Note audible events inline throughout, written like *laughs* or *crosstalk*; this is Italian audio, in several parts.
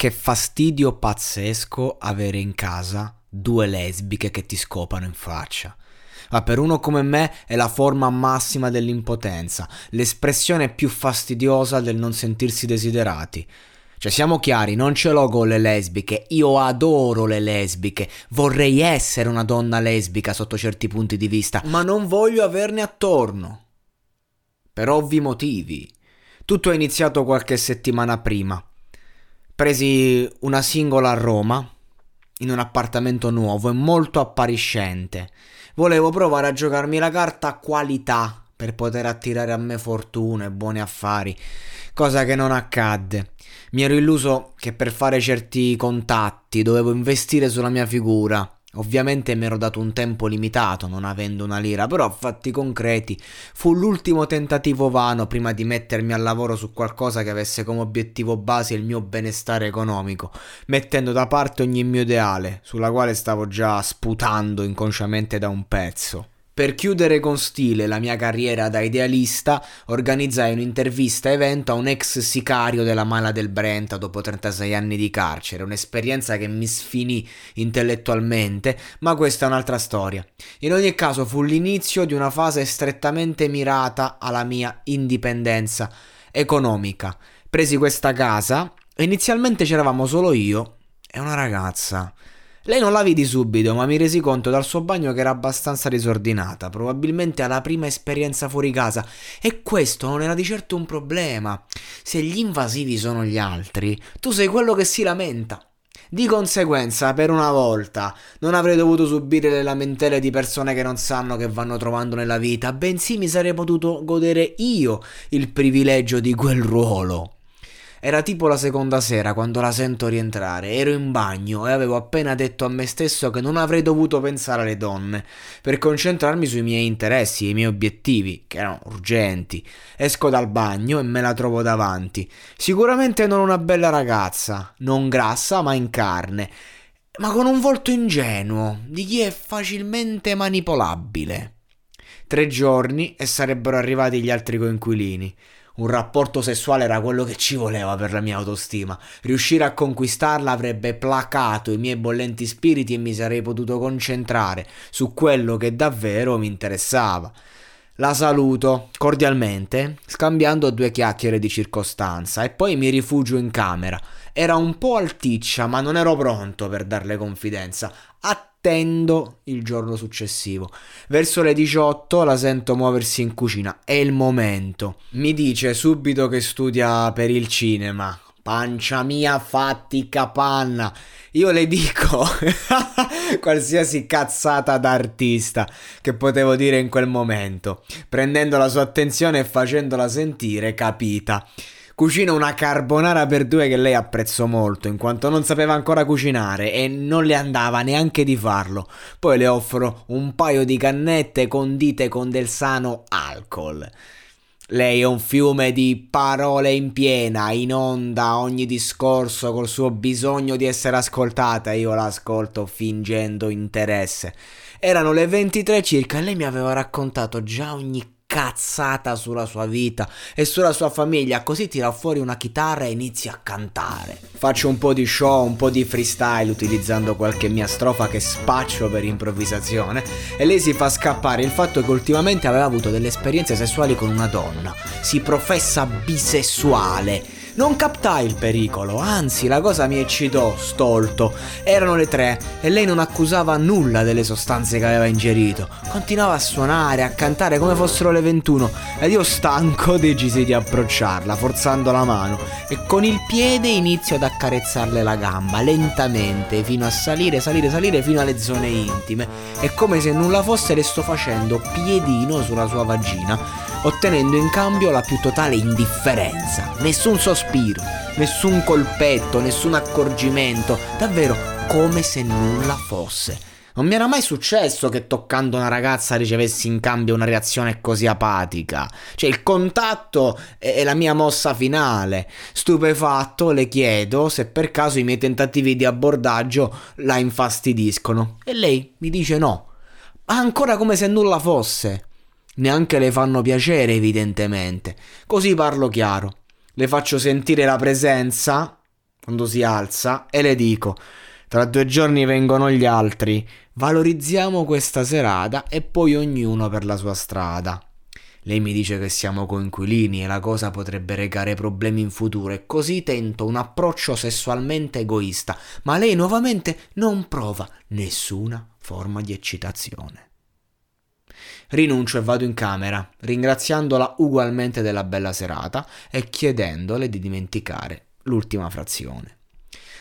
Che fastidio pazzesco avere in casa due lesbiche che ti scopano in faccia. Ma per uno come me è la forma massima dell'impotenza, l'espressione più fastidiosa del non sentirsi desiderati. Cioè siamo chiari, non ce l'ho con le lesbiche, io adoro le lesbiche, vorrei essere una donna lesbica sotto certi punti di vista, ma non voglio averne attorno. Per ovvi motivi. Tutto è iniziato qualche settimana prima. Presi una singola a Roma, in un appartamento nuovo e molto appariscente. Volevo provare a giocarmi la carta qualità per poter attirare a me fortuna e buoni affari, cosa che non accadde. Mi ero illuso che per fare certi contatti dovevo investire sulla mia figura Ovviamente mi ero dato un tempo limitato, non avendo una lira, però a fatti concreti fu l'ultimo tentativo vano prima di mettermi al lavoro su qualcosa che avesse come obiettivo base il mio benestare economico, mettendo da parte ogni mio ideale, sulla quale stavo già sputando inconsciamente da un pezzo. Per chiudere con stile la mia carriera da idealista, organizzai un'intervista evento a un ex sicario della Mala del Brenta dopo 36 anni di carcere, un'esperienza che mi sfinì intellettualmente, ma questa è un'altra storia. In ogni caso fu l'inizio di una fase strettamente mirata alla mia indipendenza economica. Presi questa casa, inizialmente c'eravamo solo io e una ragazza. Lei non la vidi subito, ma mi resi conto dal suo bagno che era abbastanza disordinata, probabilmente alla prima esperienza fuori casa. E questo non era di certo un problema. Se gli invasivi sono gli altri, tu sei quello che si lamenta. Di conseguenza, per una volta, non avrei dovuto subire le lamentele di persone che non sanno che vanno trovando nella vita, bensì mi sarei potuto godere io il privilegio di quel ruolo. Era tipo la seconda sera quando la sento rientrare. Ero in bagno e avevo appena detto a me stesso che non avrei dovuto pensare alle donne per concentrarmi sui miei interessi e i miei obiettivi, che erano urgenti. Esco dal bagno e me la trovo davanti. Sicuramente non una bella ragazza, non grassa ma in carne, ma con un volto ingenuo di chi è facilmente manipolabile. Tre giorni e sarebbero arrivati gli altri coinquilini un rapporto sessuale era quello che ci voleva per la mia autostima. Riuscire a conquistarla avrebbe placato i miei bollenti spiriti e mi sarei potuto concentrare su quello che davvero mi interessava. La saluto cordialmente, scambiando due chiacchiere di circostanza, e poi mi rifugio in camera. Era un po' alticcia, ma non ero pronto per darle confidenza. Attendo il giorno successivo. Verso le 18 la sento muoversi in cucina. È il momento. Mi dice subito che studia per il cinema. Pancia mia, fatti capanna. Io le dico *laughs* qualsiasi cazzata d'artista che potevo dire in quel momento, prendendo la sua attenzione e facendola sentire capita. Cucina una carbonara per due che lei apprezzò molto, in quanto non sapeva ancora cucinare e non le andava neanche di farlo. Poi le offro un paio di cannette condite con del sano alcol. Lei è un fiume di parole in piena, in onda, ogni discorso col suo bisogno di essere ascoltata. Io l'ascolto fingendo interesse. Erano le 23 circa e lei mi aveva raccontato già ogni cazzata sulla sua vita e sulla sua famiglia, così tira fuori una chitarra e inizia a cantare. Faccio un po' di show, un po' di freestyle utilizzando qualche mia strofa che spaccio per improvvisazione e lei si fa scappare il fatto che ultimamente aveva avuto delle esperienze sessuali con una donna. Si professa bisessuale non captai il pericolo, anzi la cosa mi eccitò, stolto. Erano le tre e lei non accusava nulla delle sostanze che aveva ingerito. Continuava a suonare, a cantare come fossero le 21 ed io stanco decisi di approcciarla, forzando la mano e con il piede inizio ad accarezzarle la gamba, lentamente, fino a salire, salire, salire fino alle zone intime. E come se nulla fosse le sto facendo piedino sulla sua vagina ottenendo in cambio la più totale indifferenza. Nessun sospiro, nessun colpetto, nessun accorgimento, davvero come se nulla fosse. Non mi era mai successo che toccando una ragazza ricevessi in cambio una reazione così apatica. Cioè il contatto è la mia mossa finale. Stupefatto le chiedo se per caso i miei tentativi di abbordaggio la infastidiscono. E lei mi dice no. Ancora come se nulla fosse neanche le fanno piacere evidentemente. Così parlo chiaro. Le faccio sentire la presenza quando si alza e le dico tra due giorni vengono gli altri, valorizziamo questa serata e poi ognuno per la sua strada. Lei mi dice che siamo coinquilini e la cosa potrebbe recare problemi in futuro e così tento un approccio sessualmente egoista, ma lei nuovamente non prova nessuna forma di eccitazione. Rinuncio e vado in camera, ringraziandola ugualmente della bella serata e chiedendole di dimenticare l'ultima frazione.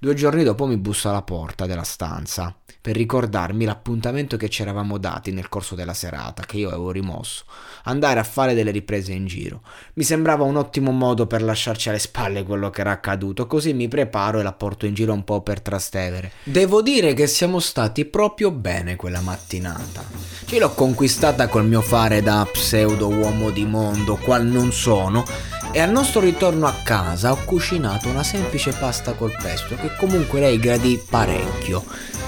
Due giorni dopo mi busso alla porta della stanza per ricordarmi l'appuntamento che ci eravamo dati nel corso della serata, che io avevo rimosso, andare a fare delle riprese in giro. Mi sembrava un ottimo modo per lasciarci alle spalle quello che era accaduto, così mi preparo e la porto in giro un po' per Trastevere. Devo dire che siamo stati proprio bene quella mattinata. Ce l'ho conquistata col mio fare da pseudo uomo di mondo, qual non sono, e al nostro ritorno a casa ho cucinato una semplice pasta col pesto che comunque lei gradì parecchio.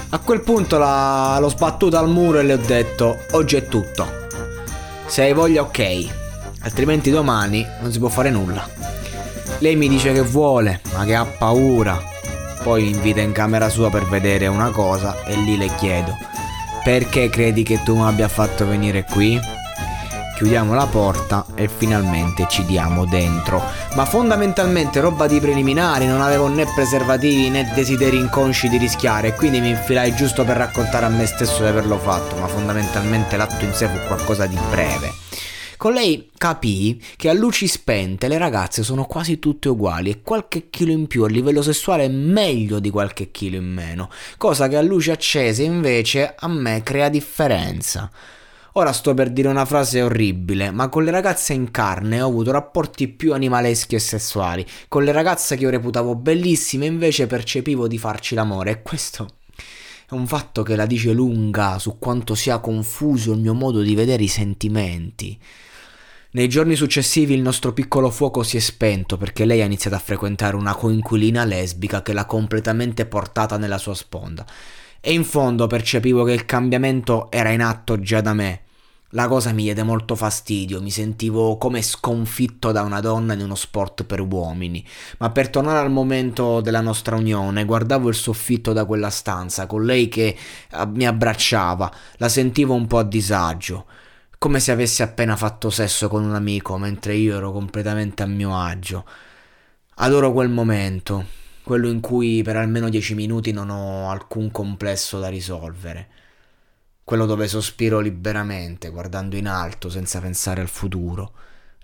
A quel punto la, l'ho sbattuta al muro e le ho detto oggi è tutto. Se hai voglia ok, altrimenti domani non si può fare nulla. Lei mi dice che vuole, ma che ha paura. Poi invita in camera sua per vedere una cosa e lì le chiedo, perché credi che tu mi abbia fatto venire qui? Chiudiamo la porta e finalmente ci diamo dentro. Ma fondamentalmente roba di preliminari, non avevo né preservativi né desideri inconsci di rischiare, quindi mi infilai giusto per raccontare a me stesso di averlo fatto, ma fondamentalmente l'atto in sé fu qualcosa di breve. Con lei capii che a luci spente le ragazze sono quasi tutte uguali e qualche chilo in più a livello sessuale è meglio di qualche chilo in meno, cosa che a luci accese invece a me crea differenza. Ora sto per dire una frase orribile, ma con le ragazze in carne ho avuto rapporti più animaleschi e sessuali. Con le ragazze che io reputavo bellissime invece percepivo di farci l'amore e questo è un fatto che la dice lunga su quanto sia confuso il mio modo di vedere i sentimenti. Nei giorni successivi il nostro piccolo fuoco si è spento perché lei ha iniziato a frequentare una coinquilina lesbica che l'ha completamente portata nella sua sponda e in fondo percepivo che il cambiamento era in atto già da me. La cosa mi diede molto fastidio, mi sentivo come sconfitto da una donna in uno sport per uomini. Ma per tornare al momento della nostra unione, guardavo il soffitto da quella stanza, con lei che ah, mi abbracciava, la sentivo un po' a disagio, come se avessi appena fatto sesso con un amico, mentre io ero completamente a mio agio. Adoro quel momento, quello in cui per almeno dieci minuti non ho alcun complesso da risolvere, quello dove sospiro liberamente, guardando in alto senza pensare al futuro.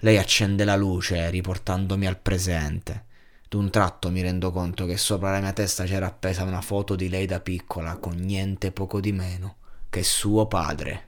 Lei accende la luce, riportandomi al presente. D'un tratto mi rendo conto che sopra la mia testa c'era appesa una foto di lei da piccola con niente poco di meno che suo padre.